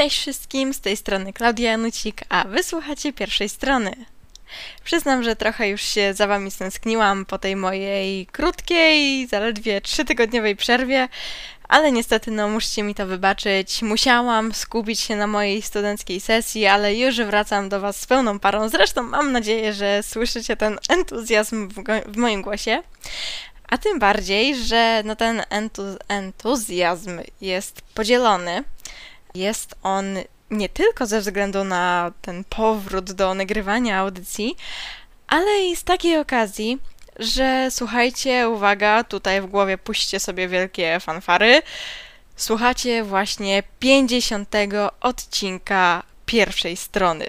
Cześć wszystkim, z tej strony Klaudia Janucik, a wysłuchacie pierwszej strony. Przyznam, że trochę już się za wami stęskniłam po tej mojej krótkiej, zaledwie trzytygodniowej przerwie, ale niestety no musicie mi to wybaczyć. Musiałam skupić się na mojej studenckiej sesji, ale już wracam do was z pełną parą. Zresztą mam nadzieję, że słyszycie ten entuzjazm w, w moim głosie. A tym bardziej, że no ten entu entuzjazm jest podzielony. Jest on nie tylko ze względu na ten powrót do nagrywania audycji, ale i z takiej okazji, że słuchajcie, uwaga, tutaj w głowie puśćcie sobie wielkie fanfary. Słuchacie właśnie 50 odcinka pierwszej strony.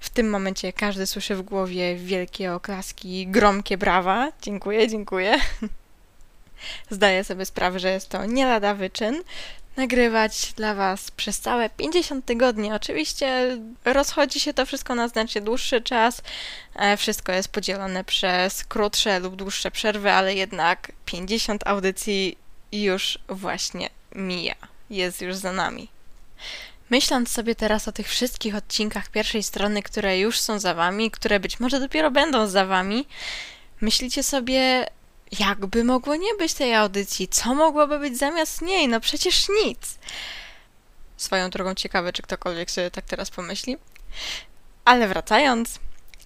W tym momencie każdy słyszy w głowie wielkie oklaski, gromkie brawa. Dziękuję, dziękuję. Zdaję sobie sprawę, że jest to nie lada wyczyn. Nagrywać dla Was przez całe 50 tygodni. Oczywiście rozchodzi się to wszystko na znacznie dłuższy czas. E, wszystko jest podzielone przez krótsze lub dłuższe przerwy, ale jednak 50 audycji już właśnie mija. Jest już za nami. Myśląc sobie teraz o tych wszystkich odcinkach pierwszej strony, które już są za wami, które być może dopiero będą za wami, myślicie sobie, jakby mogło nie być tej audycji? Co mogłoby być zamiast niej? No przecież nic. Swoją drogą ciekawe, czy ktokolwiek sobie tak teraz pomyśli. Ale wracając,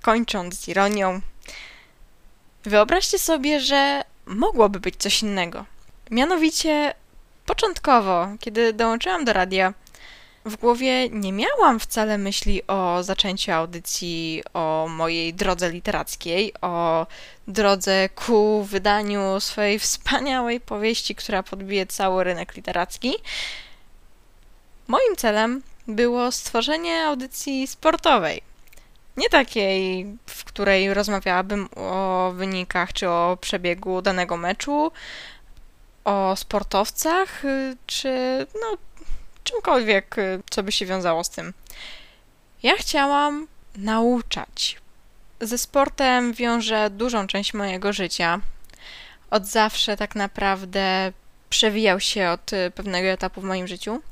kończąc z ironią, wyobraźcie sobie, że mogłoby być coś innego. Mianowicie, początkowo, kiedy dołączyłam do radia, w głowie nie miałam wcale myśli o zaczęciu audycji, o mojej drodze literackiej, o drodze ku wydaniu swojej wspaniałej powieści, która podbije cały rynek literacki. Moim celem było stworzenie audycji sportowej. Nie takiej, w której rozmawiałabym o wynikach czy o przebiegu danego meczu, o sportowcach, czy no, czymkolwiek, y, co by się wiązało z tym. Ja chciałam nauczać. Ze sportem wiąże dużą część mojego życia. Od zawsze tak naprawdę przewijał się od y, pewnego etapu w moim życiu.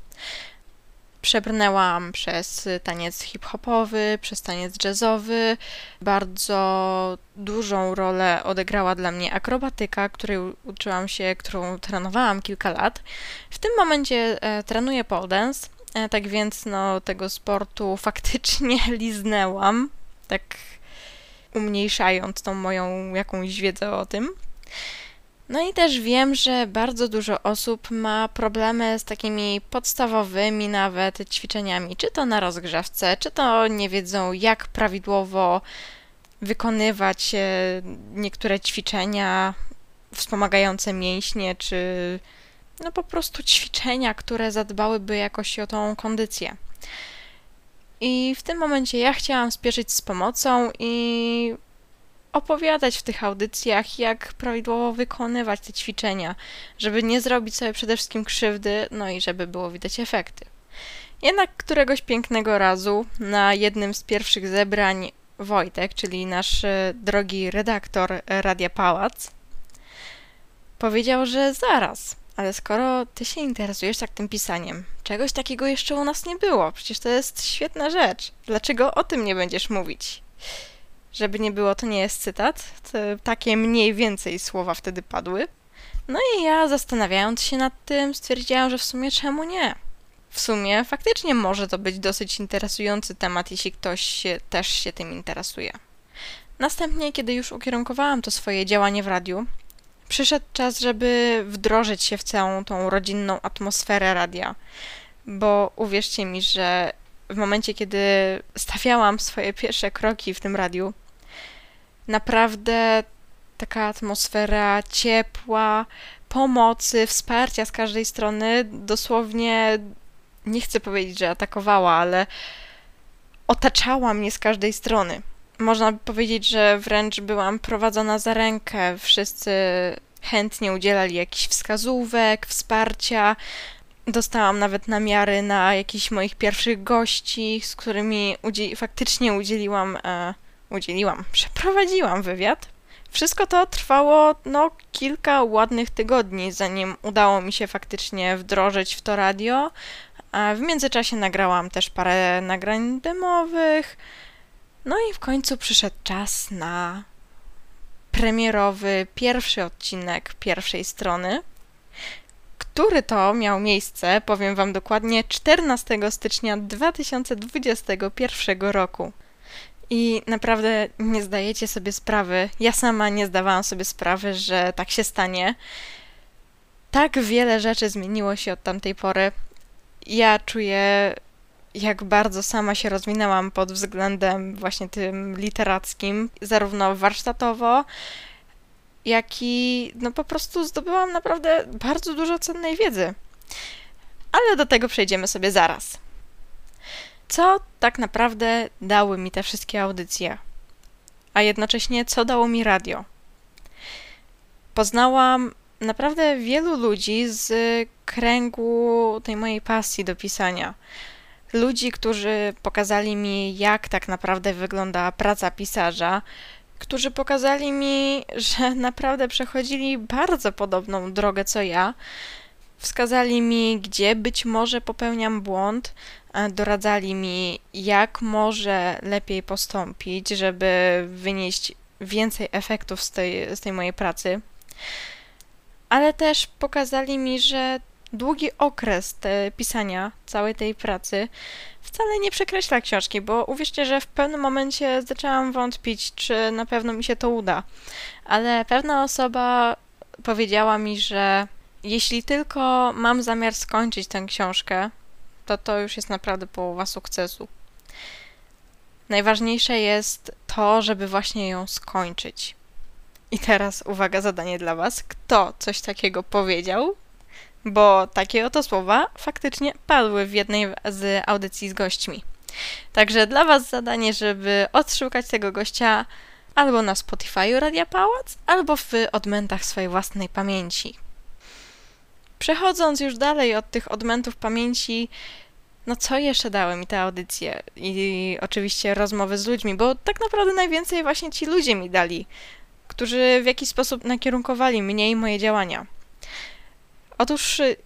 Przebrnęłam przez taniec hip-hopowy, przez taniec jazzowy. Bardzo dużą rolę odegrała dla mnie akrobatyka, której uczyłam się, którą trenowałam kilka lat. W tym momencie e, trenuję pole dance, e, tak więc no, tego sportu faktycznie liznęłam, tak umniejszając tą moją jakąś wiedzę o tym. No i też wiem, że bardzo dużo osób ma problemy z takimi podstawowymi nawet ćwiczeniami, czy to na rozgrzewce, czy to nie wiedzą, jak prawidłowo wykonywać e, niektóre ćwiczenia wspomagające mięśnie, czy no po prostu ćwiczenia, które zadbałyby jakoś o tą kondycję. I w tym momencie ja chciałam spieszyć z pomocą i opowiadać w tych audycjach, jak prawidłowo wykonywać te ćwiczenia, żeby nie zrobić sobie przede wszystkim krzywdy, no i żeby było widać efekty. Jednak któregoś pięknego razu na jednym z pierwszych zebrań Wojtek, czyli nasz e, drogi redaktor Radia Pałac, powiedział, że zaraz, ale skoro ty się interesujesz tak tym pisaniem, czegoś takiego jeszcze u nas nie było, przecież to jest świetna rzecz. Dlaczego o tym nie będziesz mówić? Żeby nie było, to nie jest cytat. Takie mniej więcej słowa wtedy padły. No i ja zastanawiając się nad tym, stwierdziłam, że w sumie czemu nie? W sumie faktycznie może to być dosyć interesujący temat, jeśli ktoś się, też się tym interesuje. Następnie, kiedy już ukierunkowałam to swoje działanie w radiu, przyszedł czas, żeby wdrożyć się w całą tą rodzinną atmosferę radia. Bo uwierzcie mi, że w momencie, kiedy stawiałam swoje pierwsze kroki w tym radiu, naprawdę taka atmosfera ciepła, pomocy, wsparcia z każdej strony, dosłownie nie chcę powiedzieć, że atakowała, ale otaczała mnie z każdej strony. Można by powiedzieć, że wręcz byłam prowadzona za rękę. Wszyscy chętnie udzielali jakichś wskazówek, wsparcia. Dostałam nawet namiary na jakichś moich pierwszych gości, z którymi faktycznie udzieliłam e, udzieliłam, przeprowadziłam wywiad. Wszystko to trwało no kilka ładnych tygodni, zanim udało mi się faktycznie wdrożyć w to radio, A w międzyczasie nagrałam też parę nagrań demowych. No i w końcu przyszedł czas na premierowy pierwszy odcinek pierwszej strony, który to miał miejsce, powiem Wam dokładnie, 14 stycznia 2021 roku. I naprawdę nie zdajecie sobie sprawy, ja sama nie zdawałam sobie sprawy, że tak się stanie. Tak wiele rzeczy zmieniło się od tamtej pory. Ja czuję, jak bardzo sama się rozwinęłam pod względem właśnie tym literackim, zarówno warsztatowo, jak i no po prostu zdobyłam naprawdę bardzo dużo cennej wiedzy. Ale do tego przejdziemy sobie zaraz. Co tak naprawdę dały mi te wszystkie audycje? A jednocześnie co dało mi radio? Poznałam naprawdę wielu ludzi z kręgu tej mojej pasji do pisania. Ludzi, którzy pokazali mi, jak tak naprawdę wygląda praca pisarza, którzy pokazali mi, że naprawdę przechodzili bardzo podobną drogę co ja. Wskazali mi, gdzie być może popełniam błąd, doradzali mi, jak może lepiej postąpić, żeby wynieść więcej efektów z tej, z tej mojej pracy. Ale też pokazali mi, że długi okres pisania całej tej pracy wcale nie przekreśla książki, bo uwierzcie, że w pewnym momencie zaczęłam wątpić, czy na pewno mi się to uda. Ale pewna osoba powiedziała mi, że jeśli tylko mam zamiar skończyć tę książkę, to to już jest naprawdę połowa sukcesu. Najważniejsze jest to, żeby właśnie ją skończyć. I teraz uwaga, zadanie dla Was. Kto coś takiego powiedział? bo takie oto słowa faktycznie padły w jednej z audycji z gośćmi. Także dla Was zadanie, żeby odszukać tego gościa albo na Spotify Radia Pałac, albo w odmętach swojej własnej pamięci. Przechodząc już dalej od tych odmętów pamięci, no co jeszcze dały mi te audycje? I oczywiście rozmowy z ludźmi, bo tak naprawdę najwięcej właśnie ci ludzie mi dali, którzy w jakiś sposób nakierunkowali mnie i moje działania. Otóż y,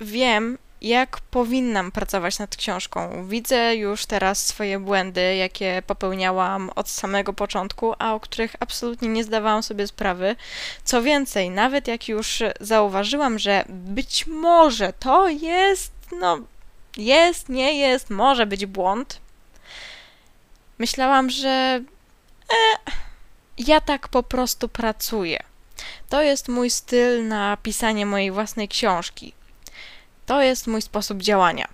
wiem, jak powinnam pracować nad książką. Widzę już teraz swoje błędy, jakie popełniałam od samego początku, a o których absolutnie nie zdawałam sobie sprawy. Co więcej, nawet jak już zauważyłam, że być może to jest, no, jest, nie jest, może być błąd, myślałam, że e, ja tak po prostu pracuję. To jest mój styl na pisanie mojej własnej książki. To jest mój sposób działania.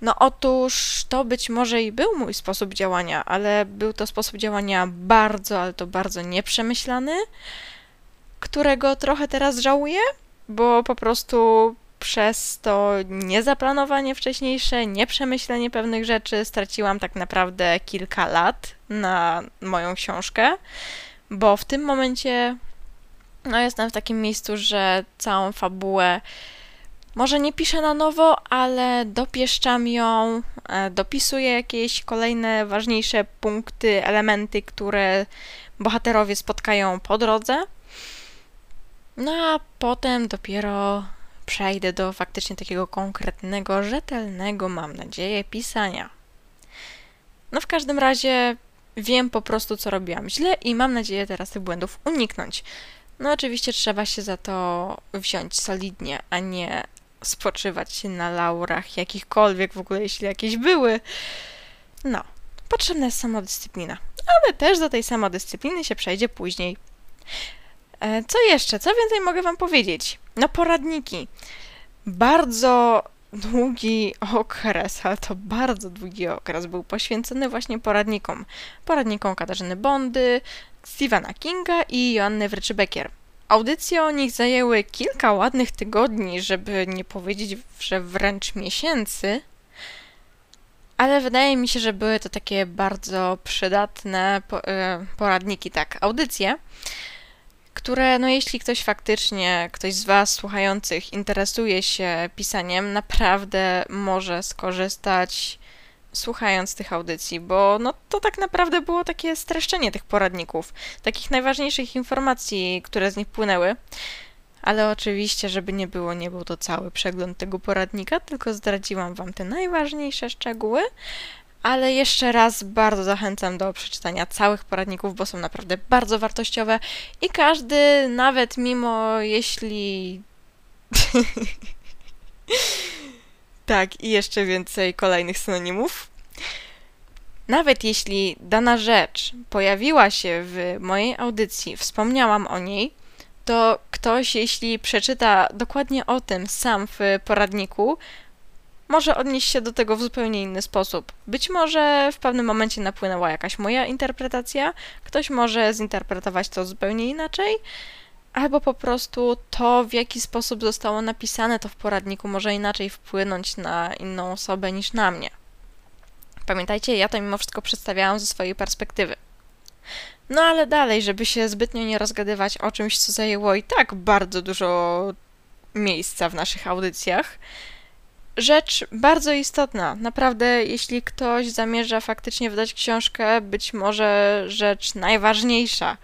No otóż to być może i był mój sposób działania, ale był to sposób działania bardzo, ale to bardzo nieprzemyślany, którego trochę teraz żałuję, bo po prostu przez to niezaplanowanie wcześniejsze, nieprzemyślenie pewnych rzeczy straciłam tak naprawdę kilka lat na moją książkę bo w tym momencie no jestem w takim miejscu, że całą fabułę może nie piszę na nowo, ale dopieszczam ją, e, dopisuję jakieś kolejne ważniejsze punkty, elementy, które bohaterowie spotkają po drodze. No a potem dopiero przejdę do faktycznie takiego konkretnego, rzetelnego, mam nadzieję, pisania. No w każdym razie Wiem po prostu, co robiłam źle i mam nadzieję teraz tych błędów uniknąć. No oczywiście trzeba się za to wziąć solidnie, a nie spoczywać na laurach jakichkolwiek w ogóle, jeśli jakieś były. No, potrzebna jest samodyscyplina, ale też do tej samodyscypliny się przejdzie później. E, co jeszcze? Co więcej mogę Wam powiedzieć? No, poradniki. Bardzo długi okres, ale to bardzo długi okres był poświęcony właśnie poradnikom. Poradnikom Katarzyny Bondy, Stephena Kinga i Joanny Wryczybekier. Audycje o nich zajęły kilka ładnych tygodni, żeby nie powiedzieć, że wręcz miesięcy, ale wydaje mi się, że były to takie bardzo przydatne e, poradniki, tak, audycje, które, no jeśli ktoś faktycznie, ktoś z Was słuchających interesuje się pisaniem, naprawdę może skorzystać słuchając tych audycji, bo no to tak naprawdę było takie streszczenie tych poradników, takich najważniejszych informacji, które z nich płynęły. ale oczywiście, żeby nie było, nie był to cały przegląd tego poradnika, tylko zdradziłam Wam te najważniejsze szczegóły. Ale jeszcze raz bardzo zachęcam do przeczytania całych poradników, bo są naprawdę bardzo wartościowe i każdy, nawet mimo jeśli. tak, i jeszcze więcej kolejnych synonimów. Nawet jeśli dana rzecz pojawiła się w mojej audycji, wspomniałam o niej, to ktoś, jeśli przeczyta dokładnie o tym sam w poradniku, może odnieść się do tego w zupełnie inny sposób. Być może w pewnym momencie napłynęła jakaś moja interpretacja, ktoś może zinterpretować to zupełnie inaczej, albo po prostu to, w jaki sposób zostało napisane to w poradniku, może inaczej wpłynąć na inną osobę niż na mnie. Pamiętajcie, ja to mimo wszystko przedstawiałam ze swojej perspektywy. No ale dalej, żeby się zbytnio nie rozgadywać o czymś, co zajęło i tak bardzo dużo miejsca w naszych audycjach. Rzecz bardzo istotna. Naprawdę, jeśli ktoś zamierza faktycznie wydać książkę, być może rzecz najważniejsza.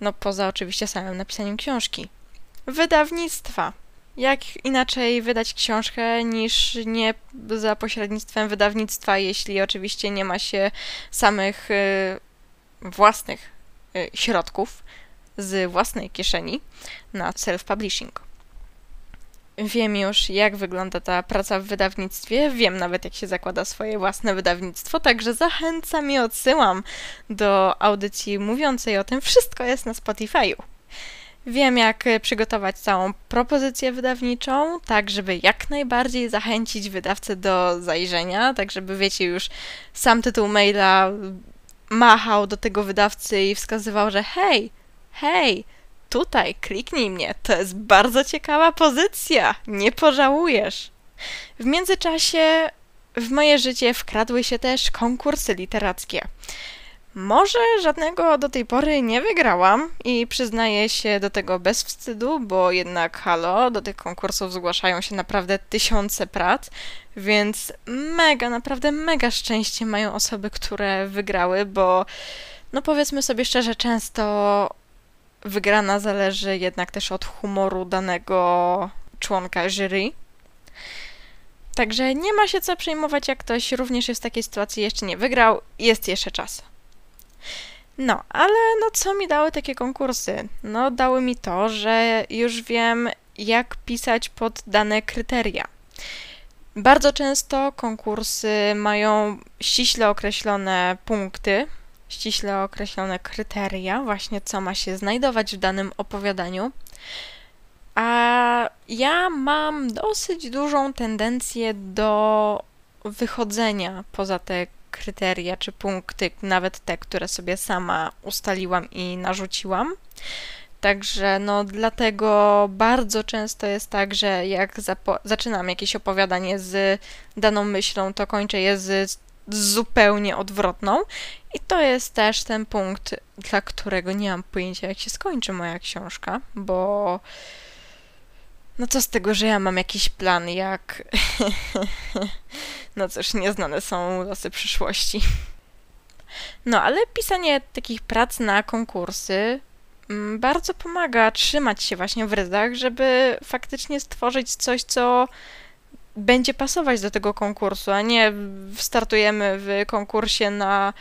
No, poza oczywiście samym napisaniem książki. Wydawnictwa. Jak inaczej wydać książkę niż nie za pośrednictwem wydawnictwa, jeśli oczywiście nie ma się samych y, własnych y, środków z własnej kieszeni na self-publishing. Wiem już, jak wygląda ta praca w wydawnictwie, wiem nawet, jak się zakłada swoje własne wydawnictwo, także zachęcam i odsyłam do audycji mówiącej o tym. Wszystko jest na Spotify'u. Wiem, jak przygotować całą propozycję wydawniczą, tak żeby jak najbardziej zachęcić wydawcę do zajrzenia, tak żeby wiecie już sam tytuł maila machał do tego wydawcy i wskazywał, że hej, hej, tutaj kliknij mnie, to jest bardzo ciekawa pozycja, nie pożałujesz. W międzyczasie w moje życie wkradły się też konkursy literackie. Może żadnego do tej pory nie wygrałam i przyznaję się do tego bez wstydu, bo jednak halo, do tych konkursów zgłaszają się naprawdę tysiące prac, więc mega, naprawdę mega szczęście mają osoby, które wygrały, bo no powiedzmy sobie szczerze, często wygrana zależy jednak też od humoru danego członka jury. Także nie ma się co przejmować, jak ktoś również jest w takiej sytuacji jeszcze nie wygrał, jest jeszcze czas. No, ale no co mi dały takie konkursy? No, dały mi to, że już wiem, jak pisać pod dane kryteria. Bardzo często konkursy mają ściśle określone punkty, ściśle określone kryteria, właśnie co ma się znajdować w danym opowiadaniu. A ja mam dosyć dużą tendencję do wychodzenia poza te kryteria czy punkty, nawet te, które sobie sama ustaliłam i narzuciłam. Także no dlatego bardzo często jest tak, że jak zaczynam jakieś opowiadanie z daną myślą, to kończę je z zupełnie odwrotną. I to jest też ten punkt, dla którego nie mam pojęcia, jak się skończy moja książka, bo no co z tego, że ja mam jakiś plan, jak. no cóż, nieznane są losy przyszłości. No, ale pisanie takich prac na konkursy mm, bardzo pomaga trzymać się właśnie w ryzach, żeby faktycznie stworzyć coś, co będzie pasować do tego konkursu, a nie startujemy w konkursie na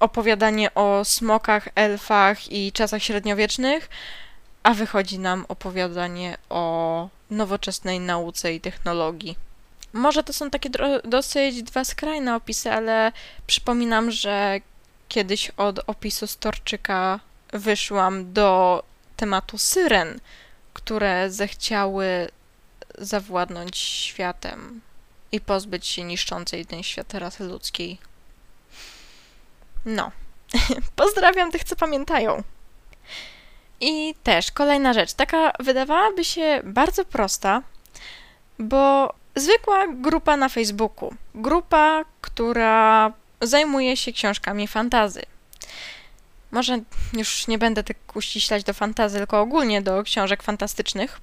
opowiadanie o smokach, elfach i czasach średniowiecznych, a wychodzi nam opowiadanie o nowoczesnej nauce i technologii. Może to są takie dosyć dwa skrajne opisy, ale przypominam, że kiedyś od opisu Storczyka wyszłam do tematu syren, które zechciały zawładnąć światem i pozbyć się niszczącej ten świat rasy ludzkiej. No. Pozdrawiam tych, co pamiętają. I też kolejna rzecz, taka wydawałaby się bardzo prosta, bo zwykła grupa na Facebooku, grupa, która zajmuje się książkami fantazy. Może już nie będę tak uściślać do fantazy, tylko ogólnie do książek fantastycznych.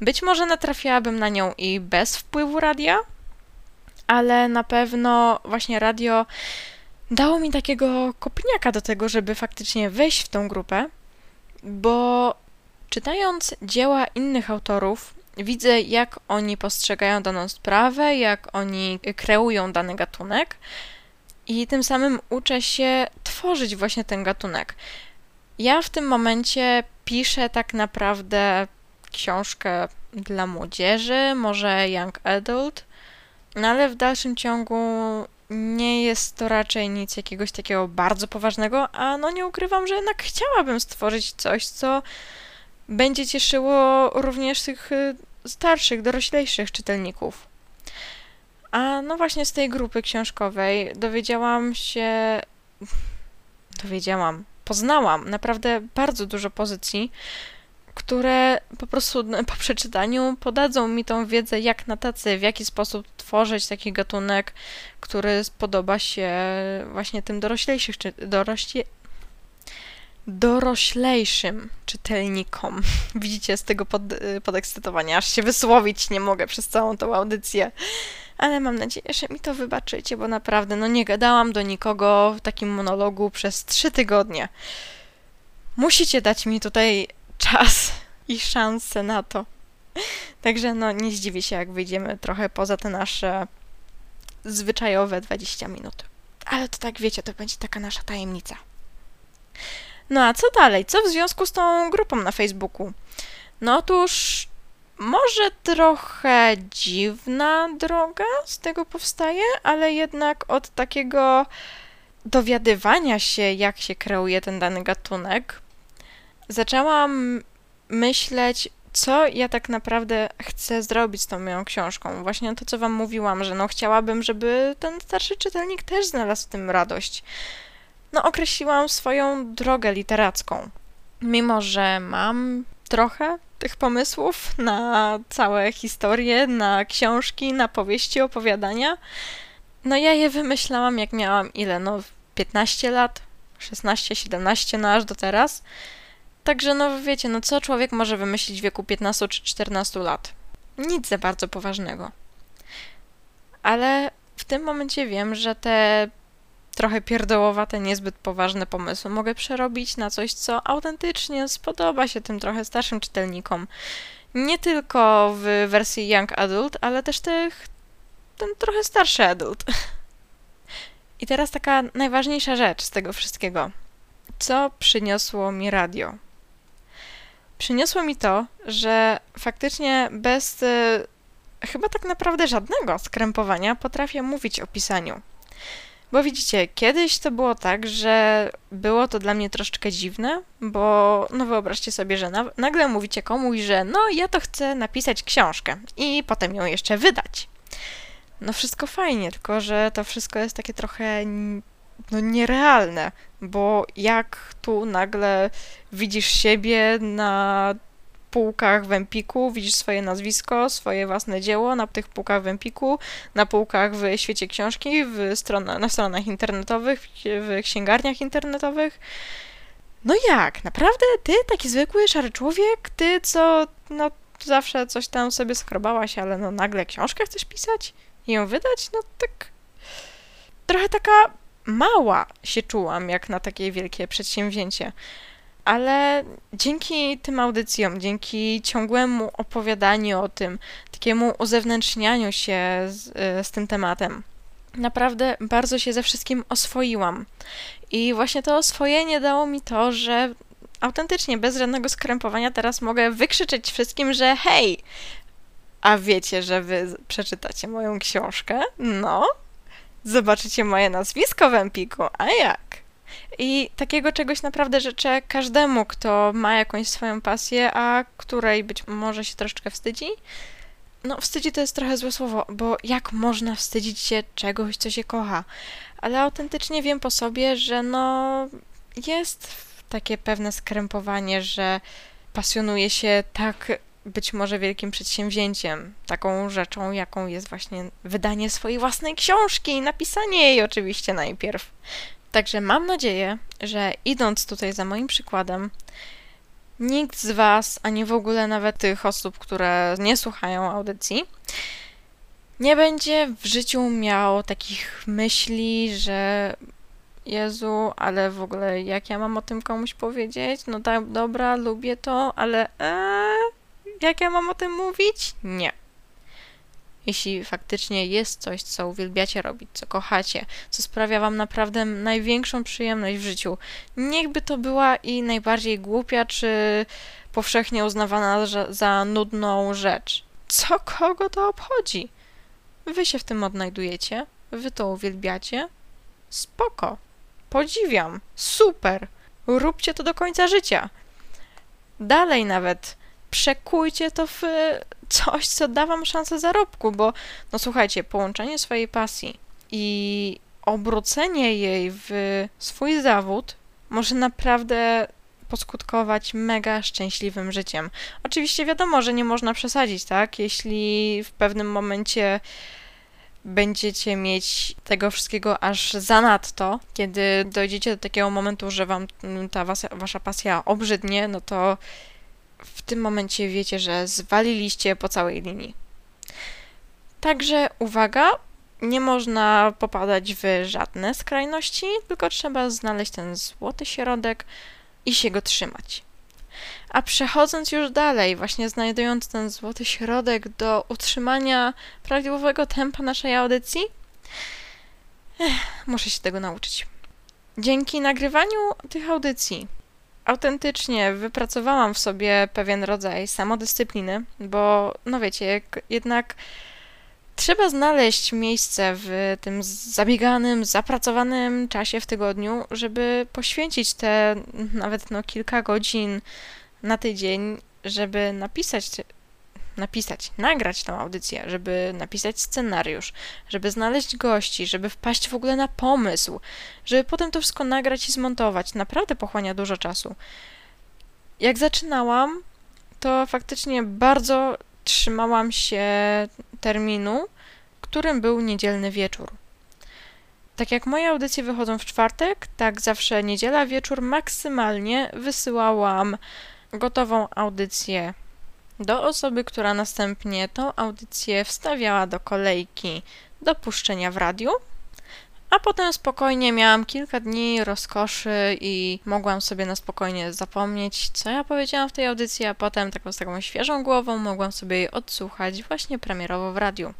Być może natrafiłabym na nią i bez wpływu radia, ale na pewno właśnie radio dało mi takiego kopniaka do tego, żeby faktycznie wejść w tą grupę, bo Czytając dzieła innych autorów, widzę, jak oni postrzegają daną sprawę, jak oni kreują dany gatunek, i tym samym uczę się tworzyć właśnie ten gatunek. Ja w tym momencie piszę tak naprawdę książkę dla młodzieży, może young adult, no ale w dalszym ciągu nie jest to raczej nic jakiegoś takiego bardzo poważnego, a no nie ukrywam, że jednak chciałabym stworzyć coś, co będzie cieszyło również tych y, starszych, doroślejszych czytelników. A no właśnie z tej grupy książkowej dowiedziałam się, dowiedziałam, poznałam naprawdę bardzo dużo pozycji, które po prostu po przeczytaniu podadzą mi tą wiedzę jak na tacy, w jaki sposób tworzyć taki gatunek, który spodoba się właśnie tym doroślejszych, czy dorośli, doroślejszym czytelnikom. Widzicie z tego pod, podekscytowania, aż się wysłowić nie mogę przez całą tą audycję. Ale mam nadzieję, że mi to wybaczycie, bo naprawdę no nie gadałam do nikogo w takim monologu przez trzy tygodnie. Musicie dać mi tutaj czas i szansę na to. Także no nie zdziwię się, jak wyjdziemy trochę poza te nasze zwyczajowe 20 minut. Ale to tak wiecie, to będzie taka nasza tajemnica. No a co dalej? Co w związku z tą grupą na Facebooku? No otóż może trochę dziwna droga z tego powstaje, ale jednak od takiego dowiadywania się, jak się kreuje ten dany gatunek, zaczęłam myśleć, co ja tak naprawdę chcę zrobić z tą moją książką. Właśnie to, co wam mówiłam, że no chciałabym, żeby ten starszy czytelnik też znalazł w tym radość. No określiłam swoją drogę literacką. Mimo, że mam trochę tych pomysłów na całe historie, na książki, na powieści, opowiadania, no ja je wymyślałam jak miałam ile, no 15 lat, 16, 17, no aż do teraz. Także no wiecie, no co człowiek może wymyślić w wieku 15 czy 14 lat? Nic za bardzo poważnego. Ale w tym momencie wiem, że te trochę pierdołowate, niezbyt poważne pomysły mogę przerobić na coś, co autentycznie spodoba się tym trochę starszym czytelnikom. Nie tylko w wersji Young Adult, ale też tych, ten trochę starszy adult. I teraz taka najważniejsza rzecz z tego wszystkiego. Co przyniosło mi radio? Przyniosło mi to, że faktycznie bez y, chyba tak naprawdę żadnego skrępowania potrafię mówić o pisaniu. Bo widzicie, kiedyś to było tak, że było to dla mnie troszeczkę dziwne, bo no wyobraźcie sobie, że na, nagle mówicie komuś, że no ja to chcę napisać książkę i potem ją jeszcze wydać. No wszystko fajnie, tylko że to wszystko jest takie trochę no nierealne, bo jak tu nagle widzisz siebie na półkach w Empiku, widzisz swoje nazwisko, swoje własne dzieło na tych półkach w Empiku, na półkach w świecie książki, w na stronach internetowych, w księgarniach internetowych. No jak? Naprawdę? Ty, taki zwykły, szary człowiek? Ty, co no zawsze coś tam sobie skrobałaś, ale no nagle książkę chcesz pisać i ją wydać? No tak... Trochę taka mała się czułam, jak na takie wielkie przedsięwzięcie ale dzięki tym audycjom, dzięki ciągłemu opowiadaniu o tym, takiemu uzewnętrznianiu się z, e, z tym tematem, naprawdę bardzo się ze wszystkim oswoiłam. I właśnie to oswojenie dało mi to, że autentycznie, bez żadnego skrępowania, teraz mogę wykrzyczeć wszystkim, że hej, a wiecie, że wy przeczytacie moją książkę? No, zobaczycie moje nazwisko w Empiku, a jak? I takiego czegoś naprawdę życzę każdemu, kto ma jakąś swoją pasję, a której być może się troszeczkę wstydzi. No, wstydzi to jest trochę złe słowo, bo jak można wstydzić się czegoś, co się kocha? Ale autentycznie wiem po sobie, że no jest takie pewne skrępowanie, że pasjonuje się tak być może wielkim przedsięwzięciem, taką rzeczą, jaką jest właśnie wydanie swojej własnej książki i napisanie jej oczywiście najpierw. Także mam nadzieję, że idąc tutaj za moim przykładem, nikt z Was, ani w ogóle nawet tych osób, które nie słuchają audycji, nie będzie w życiu miał takich myśli, że Jezu, ale w ogóle jak ja mam o tym komuś powiedzieć? No tak, dobra, lubię to, ale eee, jak ja mam o tym mówić? Nie. Jeśli faktycznie jest coś, co uwielbiacie robić, co kochacie, co sprawia wam naprawdę największą przyjemność w życiu, niechby to była i najbardziej głupia czy powszechnie uznawana za, nudną rzecz. Co kogo to obchodzi? Wy się w tym odnajdujecie, wy to uwielbiacie. Spoko. Podziwiam. Super. Róbcie to do końca życia. Dalej nawet przekujcie to w coś, co da wam szansę zarobku, bo no słuchajcie, połączenie swojej pasji i obrócenie jej w swój zawód może naprawdę poskutkować mega szczęśliwym życiem. Oczywiście wiadomo, że nie można przesadzić, tak? Jeśli w pewnym momencie będziecie mieć tego wszystkiego aż zanadto, kiedy dojdziecie do takiego momentu, że wam ta wasza, pasja obrzydnie, no to tym momencie wiecie, że zwaliliście po całej linii. Także uwaga, nie można popadać w żadne skrajności, tylko trzeba znaleźć ten złoty środek i się go trzymać. A przechodząc już dalej, właśnie znajdując ten złoty środek do utrzymania prawidłowego tempa naszej audycji, ech, muszę się tego nauczyć. Dzięki nagrywaniu tych audycji autentycznie wypracowałam w sobie pewien rodzaj samodyscypliny, bo no wiecie, jednak trzeba znaleźć miejsce w tym zabieganym, zapracowanym czasie w tygodniu, żeby poświęcić te nawet no kilka godzin na tydzień, żeby napisać napisać, nagrać tą audycję, żeby napisać scenariusz, żeby znaleźć gości, żeby wpaść w ogóle na pomysł, żeby potem to wszystko nagrać i zmontować. Naprawdę pochłania dużo czasu. Jak zaczynałam, to faktycznie bardzo trzymałam się terminu, którym był niedzielny wieczór. Tak jak moje audycje wychodzą w czwartek, tak zawsze niedziela wieczór maksymalnie wysyłałam gotową audycję do osoby, która następnie tą audycję wstawiała do kolejki do puszczenia w radiu, a potem spokojnie miałam kilka dni rozkoszy i mogłam sobie na spokojnie zapomnieć, co ja powiedziałam w tej audycji, a potem taką z taką świeżą głową mogłam sobie jej odsłuchać właśnie premierowo w radiu.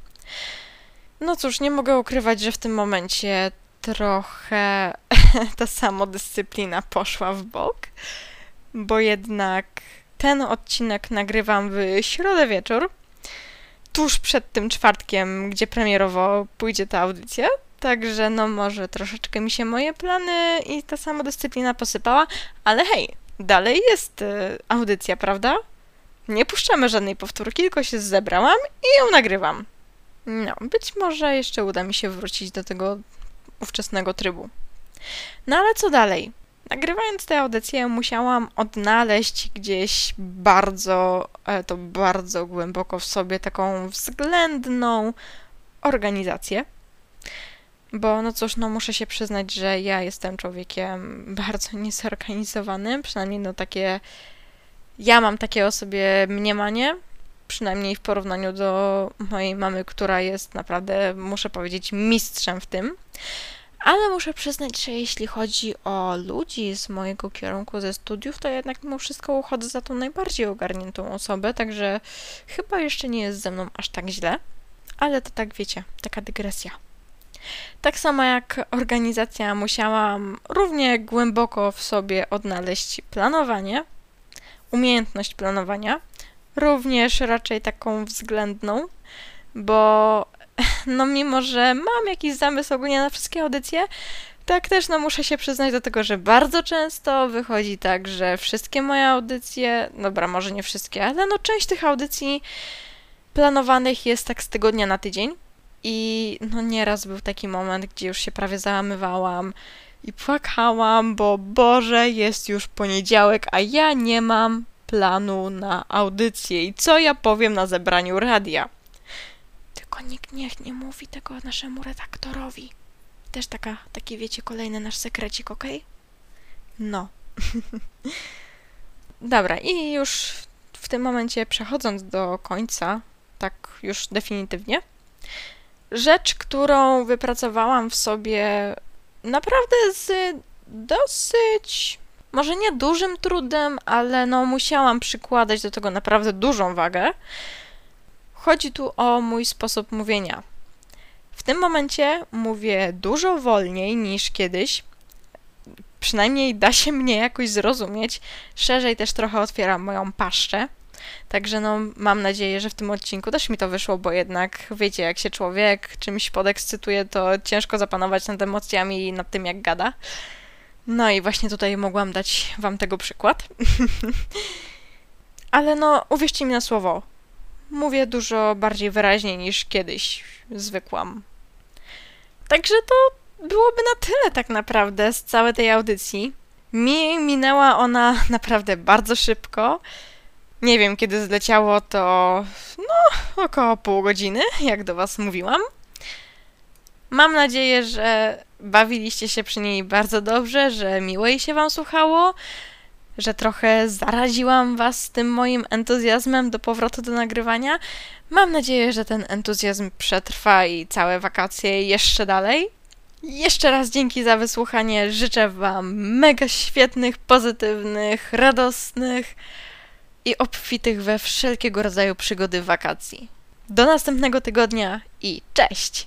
No cóż, nie mogę ukrywać, że w tym momencie trochę ta samodyscyplina poszła w bok, bo jednak ten odcinek nagrywam w środę wieczór, tuż przed tym czwartkiem, gdzie premierowo pójdzie ta audycja. Także no może troszeczkę mi się moje plany i ta samodyscyplina posypała, ale hej, dalej jest y, audycja, prawda? Nie puszczamy żadnej powtórki, tylko się zebrałam i ją nagrywam. No, być może jeszcze uda mi się wrócić do tego ówczesnego trybu. No ale co dalej? Nagrywając tę audycję, musiałam odnaleźć gdzieś bardzo, to bardzo głęboko w sobie taką względną organizację. Bo no cóż, no muszę się przyznać, że ja jestem człowiekiem bardzo niezorganizowanym, przynajmniej no takie. Ja mam takie o sobie mniemanie, przynajmniej w porównaniu do mojej mamy, która jest naprawdę, muszę powiedzieć, mistrzem w tym. Ale muszę przyznać, że jeśli chodzi o ludzi z mojego kierunku ze studiów, to jednak mimo wszystko uchodzę za tą najbardziej ogarniętą osobę, także chyba jeszcze nie jest ze mną aż tak źle. Ale to tak wiecie, taka dygresja. Tak samo jak organizacja, musiałam równie głęboko w sobie odnaleźć planowanie, umiejętność planowania, również raczej taką względną, bo no mimo, że mam jakiś zamysł ogólnie na wszystkie audycje, tak też no muszę się przyznać do tego, że bardzo często wychodzi tak, że wszystkie moje audycje, dobra, może nie wszystkie, ale no część tych audycji planowanych jest tak z tygodnia na tydzień i no nieraz był taki moment, gdzie już się prawie załamywałam i płakałam, bo Boże, jest już poniedziałek, a ja nie mam planu na audycję i co ja powiem na zebraniu radia. Tylko nikt niech nie mówi tego naszemu redaktorowi. Też taka, taki wiecie, kolejny nasz sekrecik, ok? No. Dobra, i już w tym momencie przechodząc do końca, tak już definitywnie, rzecz, którą wypracowałam w sobie naprawdę z dosyć, może nie dużym trudem, ale no musiałam przykładać do tego naprawdę dużą wagę. Chodzi tu o mój sposób mówienia. W tym momencie mówię dużo wolniej niż kiedyś. Przynajmniej da się mnie jakoś zrozumieć. Szerzej też trochę otwieram moją paszczę. Także no, mam nadzieję, że w tym odcinku też mi to wyszło, bo jednak wiecie, jak się człowiek czymś podekscytuje, to ciężko zapanować nad emocjami i nad tym, jak gada. No i właśnie tutaj mogłam dać wam tego przykład. Ale no, uwierzcie mi na słowo, mówię dużo bardziej wyraźnie niż kiedyś zwykłam. Także to byłoby na tyle tak naprawdę z całej tej audycji. Mi minęła ona naprawdę bardzo szybko. Nie wiem, kiedy zleciało to, no, około pół godziny, jak do Was mówiłam. Mam nadzieję, że bawiliście się przy niej bardzo dobrze, że miło jej się Wam słuchało, że trochę zaraziłam Was tym moim entuzjazmem do powrotu do nagrywania. Mam nadzieję, że ten entuzjazm przetrwa i całe wakacje jeszcze dalej. Jeszcze raz dzięki za wysłuchanie. Życzę Wam mega świetnych, pozytywnych, radosnych i obfitych we wszelkiego rodzaju przygody wakacji. Do następnego tygodnia i cześć!